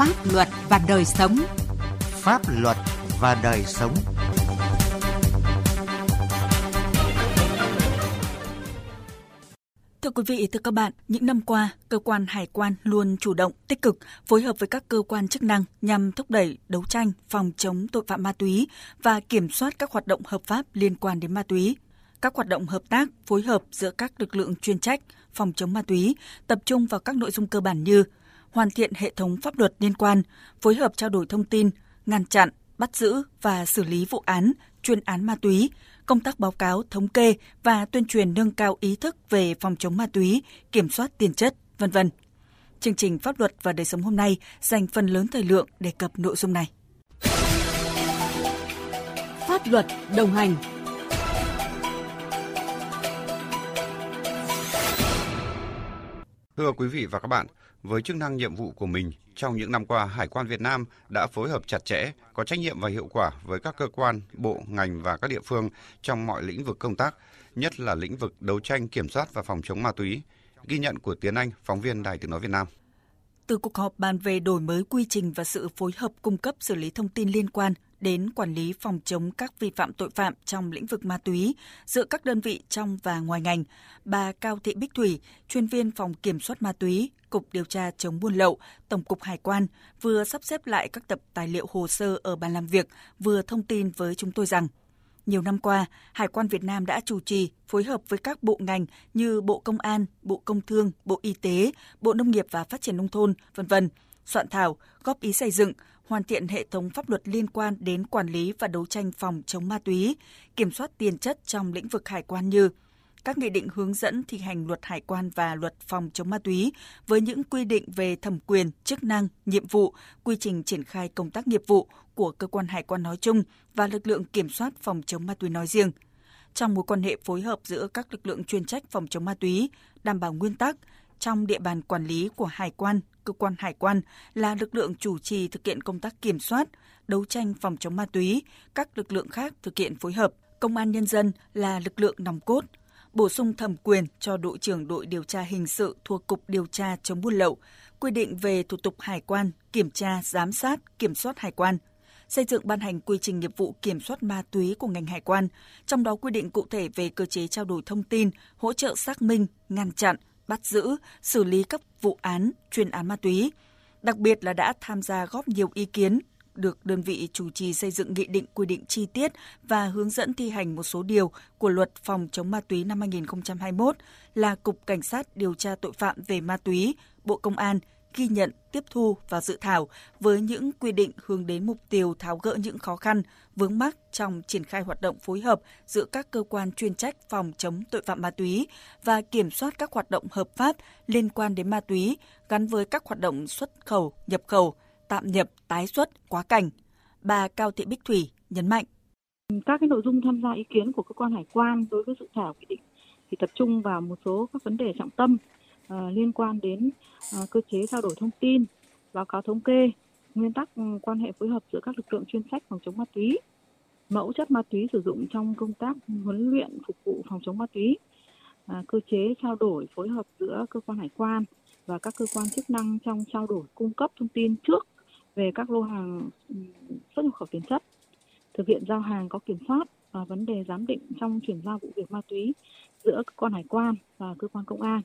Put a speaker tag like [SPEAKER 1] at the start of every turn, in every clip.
[SPEAKER 1] Pháp luật và đời sống.
[SPEAKER 2] Pháp luật và đời sống.
[SPEAKER 3] Thưa quý vị, thưa các bạn, những năm qua, cơ quan hải quan luôn chủ động, tích cực phối hợp với các cơ quan chức năng nhằm thúc đẩy đấu tranh phòng chống tội phạm ma túy và kiểm soát các hoạt động hợp pháp liên quan đến ma túy. Các hoạt động hợp tác, phối hợp giữa các lực lượng chuyên trách phòng chống ma túy tập trung vào các nội dung cơ bản như hoàn thiện hệ thống pháp luật liên quan, phối hợp trao đổi thông tin, ngăn chặn, bắt giữ và xử lý vụ án, chuyên án ma túy, công tác báo cáo, thống kê và tuyên truyền nâng cao ý thức về phòng chống ma túy, kiểm soát tiền chất, vân vân. Chương trình Pháp luật và đời sống hôm nay dành phần lớn thời lượng đề cập nội dung này.
[SPEAKER 1] Pháp luật đồng hành
[SPEAKER 4] Thưa quý vị và các bạn, với chức năng nhiệm vụ của mình, trong những năm qua, Hải quan Việt Nam đã phối hợp chặt chẽ, có trách nhiệm và hiệu quả với các cơ quan, bộ, ngành và các địa phương trong mọi lĩnh vực công tác, nhất là lĩnh vực đấu tranh, kiểm soát và phòng chống ma túy. Ghi nhận của Tiến Anh, phóng viên Đài Tiếng Nói Việt Nam.
[SPEAKER 3] Từ cuộc họp bàn về đổi mới quy trình và sự phối hợp cung cấp xử lý thông tin liên quan đến quản lý phòng chống các vi phạm tội phạm trong lĩnh vực ma túy giữa các đơn vị trong và ngoài ngành, bà Cao Thị Bích Thủy, chuyên viên phòng kiểm soát ma túy, Cục Điều tra chống buôn lậu, Tổng cục Hải quan vừa sắp xếp lại các tập tài liệu hồ sơ ở bàn làm việc, vừa thông tin với chúng tôi rằng nhiều năm qua, Hải quan Việt Nam đã chủ trì phối hợp với các bộ ngành như Bộ Công an, Bộ Công Thương, Bộ Y tế, Bộ Nông nghiệp và Phát triển nông thôn, vân vân, soạn thảo, góp ý xây dựng, hoàn thiện hệ thống pháp luật liên quan đến quản lý và đấu tranh phòng chống ma túy, kiểm soát tiền chất trong lĩnh vực hải quan như các nghị định hướng dẫn thi hành luật hải quan và luật phòng chống ma túy với những quy định về thẩm quyền, chức năng, nhiệm vụ, quy trình triển khai công tác nghiệp vụ của cơ quan hải quan nói chung và lực lượng kiểm soát phòng chống ma túy nói riêng. Trong mối quan hệ phối hợp giữa các lực lượng chuyên trách phòng chống ma túy, đảm bảo nguyên tắc trong địa bàn quản lý của hải quan, cơ quan hải quan là lực lượng chủ trì thực hiện công tác kiểm soát, đấu tranh phòng chống ma túy, các lực lượng khác thực hiện phối hợp. Công an nhân dân là lực lượng nòng cốt, bổ sung thẩm quyền cho đội trưởng đội điều tra hình sự thuộc Cục Điều tra chống buôn lậu, quy định về thủ tục hải quan, kiểm tra, giám sát, kiểm soát hải quan, xây dựng ban hành quy trình nghiệp vụ kiểm soát ma túy của ngành hải quan, trong đó quy định cụ thể về cơ chế trao đổi thông tin, hỗ trợ xác minh, ngăn chặn, bắt giữ, xử lý các vụ án, chuyên án ma túy. Đặc biệt là đã tham gia góp nhiều ý kiến được đơn vị chủ trì xây dựng nghị định quy định chi tiết và hướng dẫn thi hành một số điều của luật phòng chống ma túy năm 2021 là Cục Cảnh sát điều tra tội phạm về ma túy, Bộ Công an ghi nhận, tiếp thu và dự thảo với những quy định hướng đến mục tiêu tháo gỡ những khó khăn, vướng mắc trong triển khai hoạt động phối hợp giữa các cơ quan chuyên trách phòng chống tội phạm ma túy và kiểm soát các hoạt động hợp pháp liên quan đến ma túy gắn với các hoạt động xuất khẩu, nhập khẩu, tạm nhập, tái xuất, quá cảnh. Bà Cao Thị Bích Thủy nhấn mạnh.
[SPEAKER 5] Các cái nội dung tham gia ý kiến của cơ quan hải quan đối với dự thảo quy định thì tập trung vào một số các vấn đề trọng tâm uh, liên quan đến uh, cơ chế trao đổi thông tin, báo cáo thống kê, nguyên tắc ừ, quan hệ phối hợp giữa các lực lượng chuyên trách phòng chống ma túy, mẫu chất ma túy sử dụng trong công tác huấn luyện phục vụ phòng chống ma túy, uh, cơ chế trao đổi phối hợp giữa cơ quan hải quan và các cơ quan chức năng trong trao đổi cung cấp thông tin trước về các lô hàng ừ, xuất nhập khẩu tiền chất, thực hiện giao hàng có kiểm soát và vấn đề giám định trong chuyển giao vụ việc ma túy giữa cơ quan hải quan và cơ quan công an.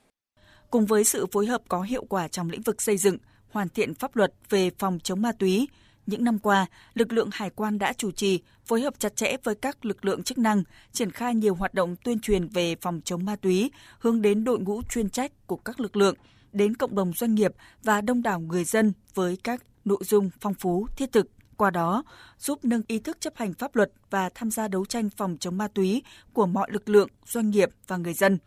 [SPEAKER 3] Cùng với sự phối hợp có hiệu quả trong lĩnh vực xây dựng, hoàn thiện pháp luật về phòng chống ma túy, những năm qua, lực lượng hải quan đã chủ trì, phối hợp chặt chẽ với các lực lượng chức năng, triển khai nhiều hoạt động tuyên truyền về phòng chống ma túy, hướng đến đội ngũ chuyên trách của các lực lượng, đến cộng đồng doanh nghiệp và đông đảo người dân với các nội dung phong phú, thiết thực. Qua đó, giúp nâng ý thức chấp hành pháp luật và tham gia đấu tranh phòng chống ma túy của mọi lực lượng, doanh nghiệp và người dân.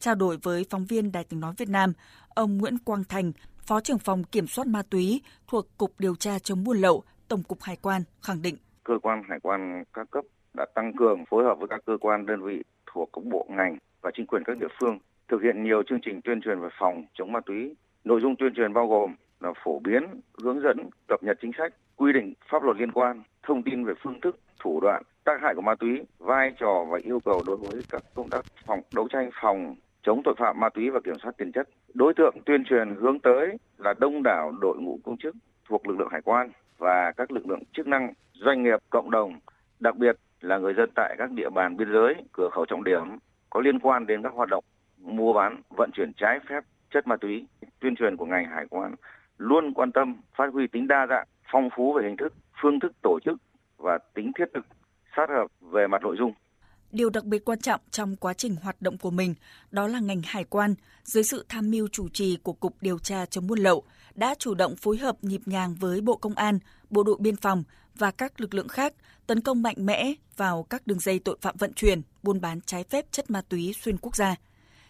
[SPEAKER 3] Trao đổi với phóng viên Đài tiếng nói Việt Nam, ông Nguyễn Quang Thành, Phó trưởng phòng kiểm soát ma túy thuộc Cục Điều tra chống buôn lậu, Tổng cục Hải quan khẳng định.
[SPEAKER 6] Cơ quan hải quan các cấp đã tăng cường phối hợp với các cơ quan đơn vị thuộc các bộ ngành và chính quyền các địa phương thực hiện nhiều chương trình tuyên truyền về phòng chống ma túy. Nội dung tuyên truyền bao gồm là phổ biến, hướng dẫn, cập nhật chính sách, quy định pháp luật liên quan, thông tin về phương thức, thủ đoạn, tác hại của ma túy, vai trò và yêu cầu đối với các công tác phòng đấu tranh phòng chống tội phạm ma túy và kiểm soát tiền chất, Đối tượng tuyên truyền hướng tới là đông đảo đội ngũ công chức thuộc lực lượng hải quan và các lực lượng chức năng, doanh nghiệp, cộng đồng, đặc biệt là người dân tại các địa bàn biên giới, cửa khẩu trọng điểm có liên quan đến các hoạt động mua bán, vận chuyển trái phép chất ma túy. Tuyên truyền của ngành hải quan luôn quan tâm phát huy tính đa dạng, phong phú về hình thức, phương thức tổ chức và tính thiết thực, sát hợp về mặt nội dung.
[SPEAKER 3] Điều đặc biệt quan trọng trong quá trình hoạt động của mình đó là ngành hải quan, dưới sự tham mưu chủ trì của Cục Điều tra chống buôn lậu, đã chủ động phối hợp nhịp nhàng với Bộ Công an, Bộ đội Biên phòng và các lực lượng khác tấn công mạnh mẽ vào các đường dây tội phạm vận chuyển, buôn bán trái phép chất ma túy xuyên quốc gia.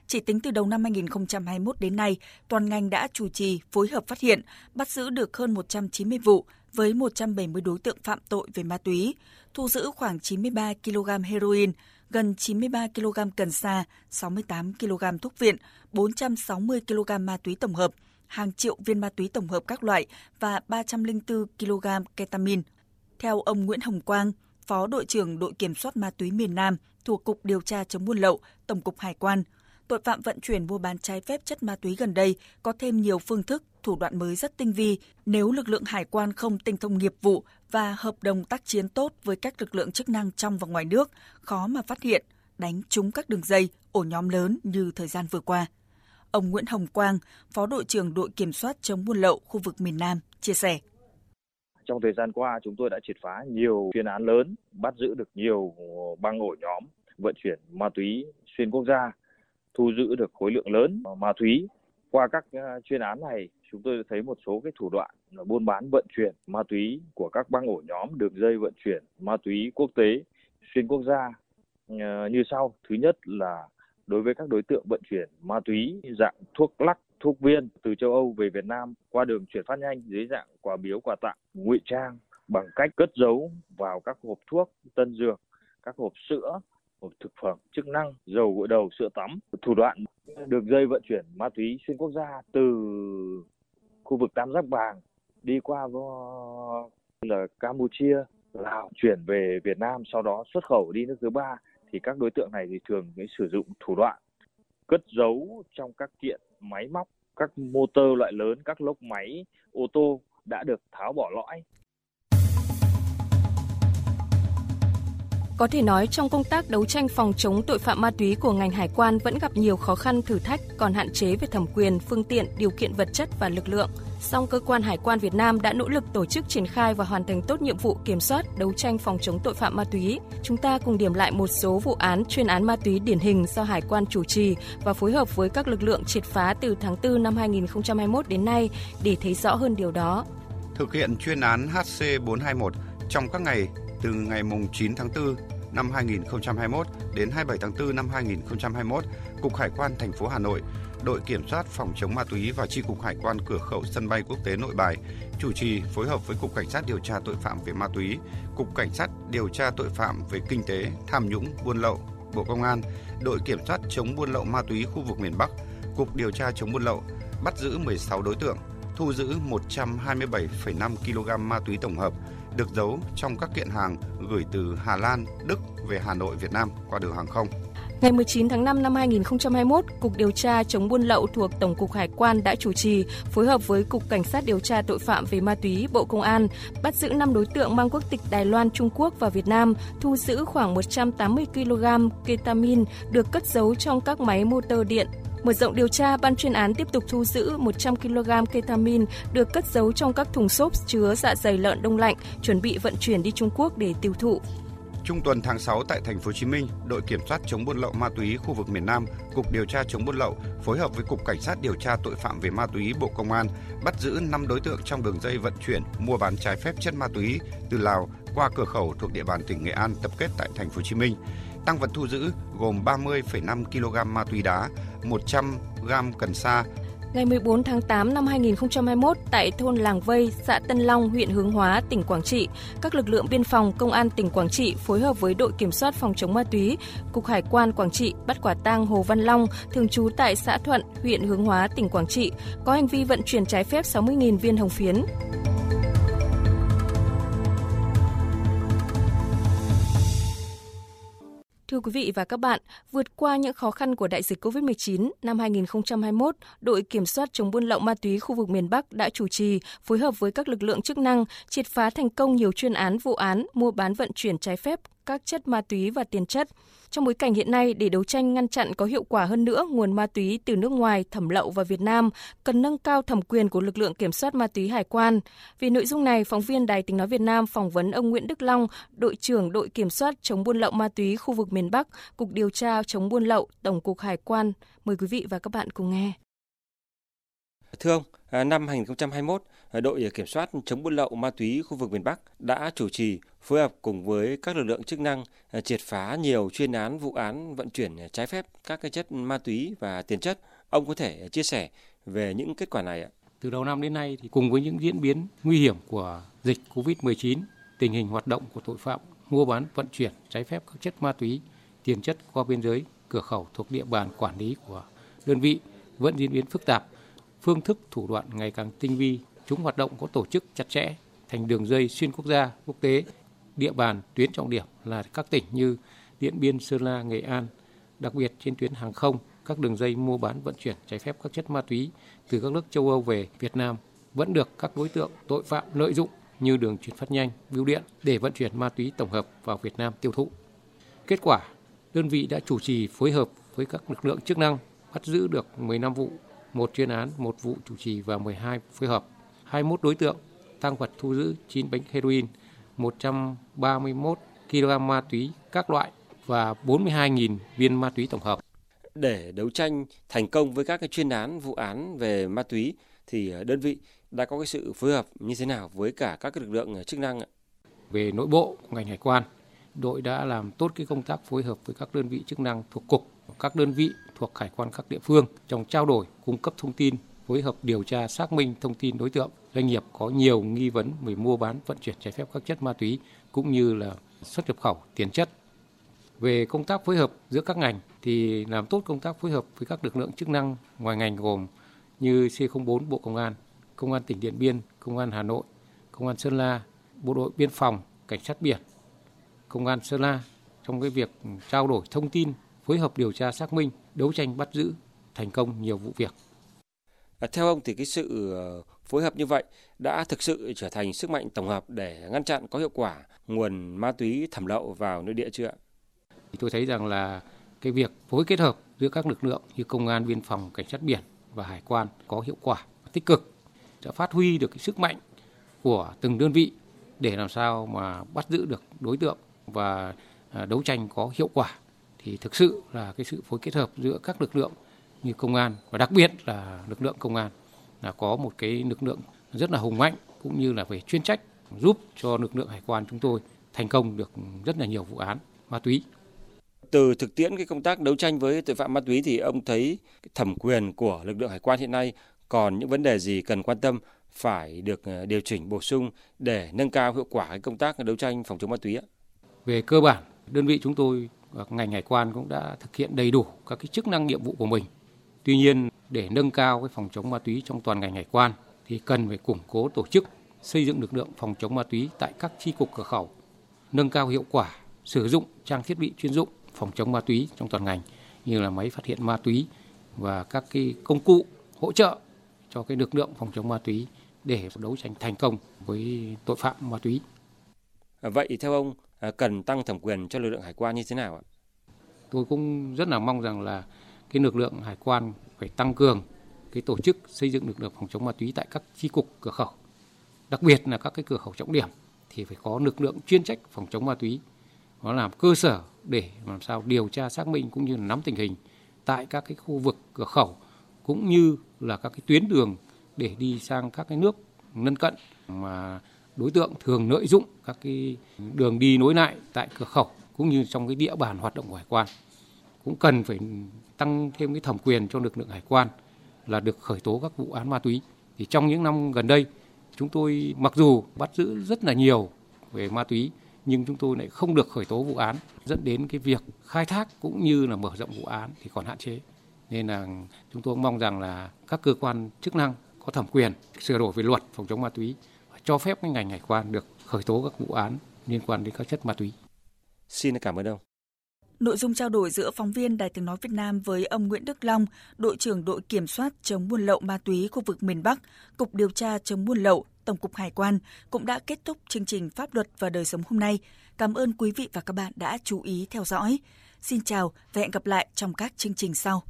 [SPEAKER 3] Chỉ tính từ đầu năm 2021 đến nay, toàn ngành đã chủ trì, phối hợp phát hiện, bắt giữ được hơn 190 vụ với 170 đối tượng phạm tội về ma túy, thu giữ khoảng 93 kg heroin, gần 93 kg cần sa, 68 kg thuốc viện, 460 kg ma túy tổng hợp, hàng triệu viên ma túy tổng hợp các loại và 304 kg ketamin. Theo ông Nguyễn Hồng Quang, Phó đội trưởng đội kiểm soát ma túy miền Nam thuộc Cục Điều tra chống buôn lậu, Tổng cục Hải quan, tội phạm vận chuyển mua bán trái phép chất ma túy gần đây có thêm nhiều phương thức, thủ đoạn mới rất tinh vi. Nếu lực lượng hải quan không tinh thông nghiệp vụ và hợp đồng tác chiến tốt với các lực lượng chức năng trong và ngoài nước, khó mà phát hiện, đánh trúng các đường dây, ổ nhóm lớn như thời gian vừa qua. Ông Nguyễn Hồng Quang, Phó đội trưởng đội kiểm soát chống buôn lậu khu vực miền Nam, chia sẻ.
[SPEAKER 7] Trong thời gian qua, chúng tôi đã triệt phá nhiều chuyên án lớn, bắt giữ được nhiều băng ổ nhóm vận chuyển ma túy xuyên quốc gia, thu giữ được khối lượng lớn ma túy. Qua các à, chuyên án này, chúng tôi thấy một số cái thủ đoạn là buôn bán vận chuyển ma túy của các băng ổ nhóm đường dây vận chuyển ma túy quốc tế xuyên quốc gia ờ, như sau. Thứ nhất là đối với các đối tượng vận chuyển ma túy dạng thuốc lắc, thuốc viên từ châu Âu về Việt Nam qua đường chuyển phát nhanh dưới dạng quà biếu quà tặng ngụy trang bằng cách cất giấu vào các hộp thuốc, tân dược, các hộp sữa, hộp thực phẩm chức năng, dầu gội đầu, sữa tắm. Thủ đoạn đường dây vận chuyển ma túy xuyên quốc gia từ khu vực Tam Giác Bàng đi qua là Campuchia, Lào chuyển về Việt Nam sau đó xuất khẩu đi nước thứ ba thì các đối tượng này thì thường mới sử dụng thủ đoạn cất giấu trong các kiện máy móc các motor loại lớn các lốc máy ô tô đã được tháo bỏ lõi
[SPEAKER 8] Có thể nói trong công tác đấu tranh phòng chống tội phạm ma túy của ngành hải quan vẫn gặp nhiều khó khăn thử thách còn hạn chế về thẩm quyền, phương tiện, điều kiện vật chất và lực lượng. Song cơ quan hải quan Việt Nam đã nỗ lực tổ chức triển khai và hoàn thành tốt nhiệm vụ kiểm soát, đấu tranh phòng chống tội phạm ma túy. Chúng ta cùng điểm lại một số vụ án chuyên án ma túy điển hình do hải quan chủ trì và phối hợp với các lực lượng triệt phá từ tháng 4 năm 2021 đến nay để thấy rõ hơn điều đó.
[SPEAKER 4] Thực hiện chuyên án HC421 trong các ngày từ ngày 9 tháng 4 năm 2021 đến 27 tháng 4 năm 2021, Cục Hải quan thành phố Hà Nội, đội kiểm soát phòng chống ma túy và chi cục hải quan cửa khẩu sân bay quốc tế Nội Bài chủ trì phối hợp với Cục Cảnh sát điều tra tội phạm về ma túy, Cục Cảnh sát điều tra tội phạm về kinh tế, tham nhũng, buôn lậu, Bộ Công an, đội kiểm soát chống buôn lậu ma túy khu vực miền Bắc, Cục điều tra chống buôn lậu bắt giữ 16 đối tượng, thu giữ 127,5 kg ma túy tổng hợp, được giấu trong các kiện hàng gửi từ Hà Lan, Đức về Hà Nội, Việt Nam qua đường hàng không.
[SPEAKER 8] Ngày 19 tháng 5 năm 2021, Cục Điều tra chống buôn lậu thuộc Tổng cục Hải quan đã chủ trì phối hợp với Cục Cảnh sát điều tra tội phạm về ma túy Bộ Công an bắt giữ 5 đối tượng mang quốc tịch Đài Loan, Trung Quốc và Việt Nam, thu giữ khoảng 180 kg ketamin được cất giấu trong các máy motor điện Mở rộng điều tra, ban chuyên án tiếp tục thu giữ 100 kg ketamin được cất giấu trong các thùng xốp chứa dạ dày lợn đông lạnh, chuẩn bị vận chuyển đi Trung Quốc để tiêu thụ.
[SPEAKER 4] Trung tuần tháng 6 tại thành phố Hồ Chí Minh, đội kiểm soát chống buôn lậu ma túy khu vực miền Nam, Cục điều tra chống buôn lậu phối hợp với Cục Cảnh sát điều tra tội phạm về ma túy Bộ Công an bắt giữ 5 đối tượng trong đường dây vận chuyển mua bán trái phép chất ma túy từ Lào qua cửa khẩu thuộc địa bàn tỉnh Nghệ An tập kết tại thành phố Hồ Chí Minh. Tăng vật thu giữ gồm 30,5 kg ma túy đá, 100 gram cần sa,
[SPEAKER 8] Ngày 14 tháng 8 năm 2021, tại thôn Làng Vây, xã Tân Long, huyện Hướng Hóa, tỉnh Quảng Trị, các lực lượng biên phòng, công an tỉnh Quảng Trị phối hợp với đội kiểm soát phòng chống ma túy, Cục Hải quan Quảng Trị bắt quả tang Hồ Văn Long, thường trú tại xã Thuận, huyện Hướng Hóa, tỉnh Quảng Trị, có hành vi vận chuyển trái phép 60.000 viên hồng phiến. Thưa quý vị và các bạn, vượt qua những khó khăn của đại dịch COVID-19, năm 2021, đội kiểm soát chống buôn lậu ma túy khu vực miền Bắc đã chủ trì, phối hợp với các lực lượng chức năng, triệt phá thành công nhiều chuyên án vụ án mua bán vận chuyển trái phép các chất ma túy và tiền chất. Trong bối cảnh hiện nay, để đấu tranh ngăn chặn có hiệu quả hơn nữa nguồn ma túy từ nước ngoài thẩm lậu vào Việt Nam, cần nâng cao thẩm quyền của lực lượng kiểm soát ma túy hải quan. Vì nội dung này, phóng viên Đài Tiếng Nói Việt Nam phỏng vấn ông Nguyễn Đức Long, đội trưởng đội kiểm soát chống buôn lậu ma túy khu vực miền Bắc, Cục Điều tra chống buôn lậu, Tổng cục Hải quan. Mời quý vị và các bạn cùng nghe.
[SPEAKER 9] Thưa ông, à, năm 2021, à, đội kiểm soát chống buôn lậu ma túy khu vực miền Bắc đã chủ trì phối hợp cùng với các lực lượng chức năng à, triệt phá nhiều chuyên án vụ án vận chuyển trái phép các cái chất ma túy và tiền chất. Ông có thể chia sẻ về những kết quả này ạ?
[SPEAKER 10] Từ đầu năm đến nay thì cùng với những diễn biến nguy hiểm của dịch Covid-19, tình hình hoạt động của tội phạm mua bán vận chuyển trái phép các chất ma túy, tiền chất qua biên giới, cửa khẩu thuộc địa bàn quản lý của đơn vị vẫn diễn biến phức tạp, phương thức thủ đoạn ngày càng tinh vi, chúng hoạt động có tổ chức chặt chẽ, thành đường dây xuyên quốc gia, quốc tế, địa bàn tuyến trọng điểm là các tỉnh như Điện Biên, Sơn La, Nghệ An, đặc biệt trên tuyến hàng không, các đường dây mua bán vận chuyển trái phép các chất ma túy từ các nước châu Âu về Việt Nam vẫn được các đối tượng tội phạm lợi dụng như đường chuyển phát nhanh, bưu điện để vận chuyển ma túy tổng hợp vào Việt Nam tiêu thụ. Kết quả, đơn vị đã chủ trì phối hợp với các lực lượng chức năng bắt giữ được 15 vụ, một chuyên án, một vụ chủ trì và 12 phối hợp, 21 đối tượng, tăng vật thu giữ 9 bánh heroin, 131 kg ma túy các loại và 42.000 viên ma túy tổng hợp.
[SPEAKER 9] Để đấu tranh thành công với các cái chuyên án vụ án về ma túy thì đơn vị đã có cái sự phối hợp như thế nào với cả các lực lượng chức năng ạ?
[SPEAKER 10] Về nội bộ ngành hải quan, đội đã làm tốt cái công tác phối hợp với các đơn vị chức năng thuộc cục, các đơn vị thuộc hải quan các địa phương trong trao đổi, cung cấp thông tin, phối hợp điều tra xác minh thông tin đối tượng doanh nghiệp có nhiều nghi vấn về mua bán vận chuyển trái phép các chất ma túy cũng như là xuất nhập khẩu tiền chất. Về công tác phối hợp giữa các ngành thì làm tốt công tác phối hợp với các lực lượng chức năng ngoài ngành gồm như C04 Bộ Công an, Công an tỉnh Điện Biên, Công an Hà Nội, Công an Sơn La, Bộ đội Biên phòng, Cảnh sát biển, Công an Sơn La trong cái việc trao đổi thông tin, phối hợp điều tra xác minh, đấu tranh bắt giữ thành công nhiều vụ việc.
[SPEAKER 9] À, theo ông thì cái sự ờ, phối hợp như vậy đã thực sự trở thành sức mạnh tổng hợp để ngăn chặn có hiệu quả nguồn ma túy thẩm lậu vào nội địa chưa ạ?
[SPEAKER 10] Tôi thấy rằng là cái việc phối kết hợp giữa các lực lượng như công an, biên phòng, cảnh sát biển và hải quan có hiệu quả tích cực đã phát huy được cái sức mạnh của từng đơn vị để làm sao mà bắt giữ được đối tượng và à, đấu tranh có hiệu quả thì thực sự là cái sự phối kết hợp giữa các lực lượng như công an và đặc biệt là lực lượng công an là có một cái lực lượng rất là hùng mạnh cũng như là về chuyên trách giúp cho lực lượng hải quan chúng tôi thành công được rất là nhiều vụ án ma túy.
[SPEAKER 9] Từ thực tiễn cái công tác đấu tranh với tội phạm ma túy thì ông thấy thẩm quyền của lực lượng hải quan hiện nay còn những vấn đề gì cần quan tâm phải được ờ, điều chỉnh bổ sung để nâng cao hiệu quả cái công tác đấu tranh phòng chống ma túy ạ?
[SPEAKER 10] Về cơ bản, đơn vị chúng tôi ngành hải quan cũng đã thực hiện đầy đủ các cái chức năng nhiệm vụ của mình. Tuy nhiên, để nâng cao cái phòng chống ma túy trong toàn ngành hải quan thì cần phải củng cố tổ chức, xây dựng lực lượng phòng chống ma túy tại các chi cục cửa khẩu, nâng cao hiệu quả sử dụng trang thiết bị chuyên dụng phòng chống ma túy trong toàn ngành như là máy phát hiện ma túy và các cái công cụ hỗ trợ cho cái lực lượng phòng chống ma túy để đấu tranh thành công với tội phạm ma túy.
[SPEAKER 9] Vậy theo ông Ờ, cần tăng thẩm quyền cho lực lượng hải quan như thế nào ạ?
[SPEAKER 10] Tôi cũng rất là mong rằng là cái lực lượng hải quan phải tăng cường cái tổ chức xây dựng lực lượng phòng chống ma túy tại các chi cục cửa khẩu. Đặc biệt là các cái cửa khẩu trọng điểm thì phải có lực lượng chuyên trách phòng chống ma túy. Nó làm cơ sở để làm sao điều tra xác minh cũng như là nắm tình hình tại các cái khu vực cửa khẩu cũng như là các cái tuyến đường để đi sang các cái nước lân cận mà đối tượng thường lợi dụng các cái đường đi nối lại tại cửa khẩu cũng như trong cái địa bàn hoạt động của hải quan. Cũng cần phải tăng thêm cái thẩm quyền cho lực lượng hải quan là được khởi tố các vụ án ma túy. Thì trong những năm gần đây, chúng tôi mặc dù bắt giữ rất là nhiều về ma túy, nhưng chúng tôi lại không được khởi tố vụ án, dẫn đến cái việc khai thác cũng như là mở rộng vụ án thì còn hạn chế. Nên là chúng tôi mong rằng là các cơ quan chức năng có thẩm quyền sửa đổi về luật phòng chống ma túy cho phép cái ngành hải quan được khởi tố các vụ án liên quan đến các chất ma túy.
[SPEAKER 9] Xin cảm ơn ông.
[SPEAKER 3] Nội dung trao đổi giữa phóng viên Đài tiếng nói Việt Nam với ông Nguyễn Đức Long, đội trưởng đội kiểm soát chống buôn lậu ma túy khu vực miền Bắc, Cục điều tra chống buôn lậu, Tổng cục Hải quan cũng đã kết thúc chương trình Pháp luật và đời sống hôm nay. Cảm ơn quý vị và các bạn đã chú ý theo dõi. Xin chào và hẹn gặp lại trong các chương trình sau.